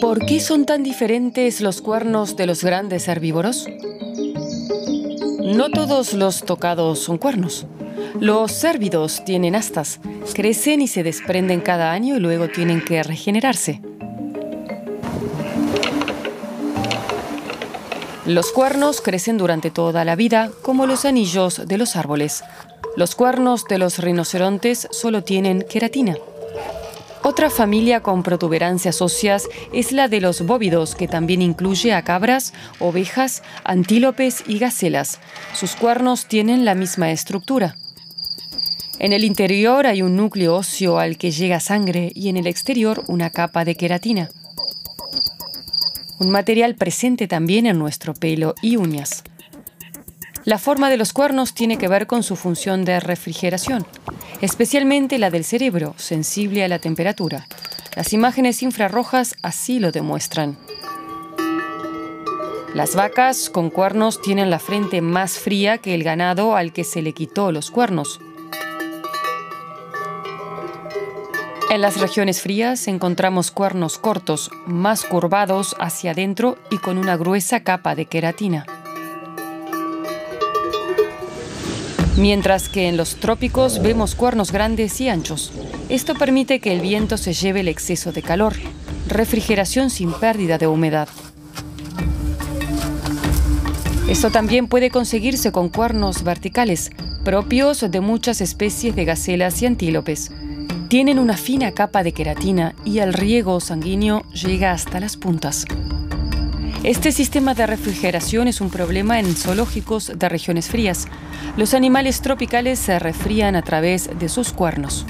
¿Por qué son tan diferentes los cuernos de los grandes herbívoros? No todos los tocados son cuernos. Los cérvidos tienen astas, crecen y se desprenden cada año y luego tienen que regenerarse. Los cuernos crecen durante toda la vida, como los anillos de los árboles. Los cuernos de los rinocerontes solo tienen queratina. Otra familia con protuberancias óseas es la de los bóvidos, que también incluye a cabras, ovejas, antílopes y gacelas. Sus cuernos tienen la misma estructura. En el interior hay un núcleo óseo al que llega sangre y en el exterior una capa de queratina. Un material presente también en nuestro pelo y uñas. La forma de los cuernos tiene que ver con su función de refrigeración especialmente la del cerebro, sensible a la temperatura. Las imágenes infrarrojas así lo demuestran. Las vacas con cuernos tienen la frente más fría que el ganado al que se le quitó los cuernos. En las regiones frías encontramos cuernos cortos, más curvados hacia adentro y con una gruesa capa de queratina. Mientras que en los trópicos vemos cuernos grandes y anchos. Esto permite que el viento se lleve el exceso de calor, refrigeración sin pérdida de humedad. Esto también puede conseguirse con cuernos verticales, propios de muchas especies de gacelas y antílopes. Tienen una fina capa de queratina y el riego sanguíneo llega hasta las puntas. Este sistema de refrigeración es un problema en zoológicos de regiones frías. Los animales tropicales se refrían a través de sus cuernos.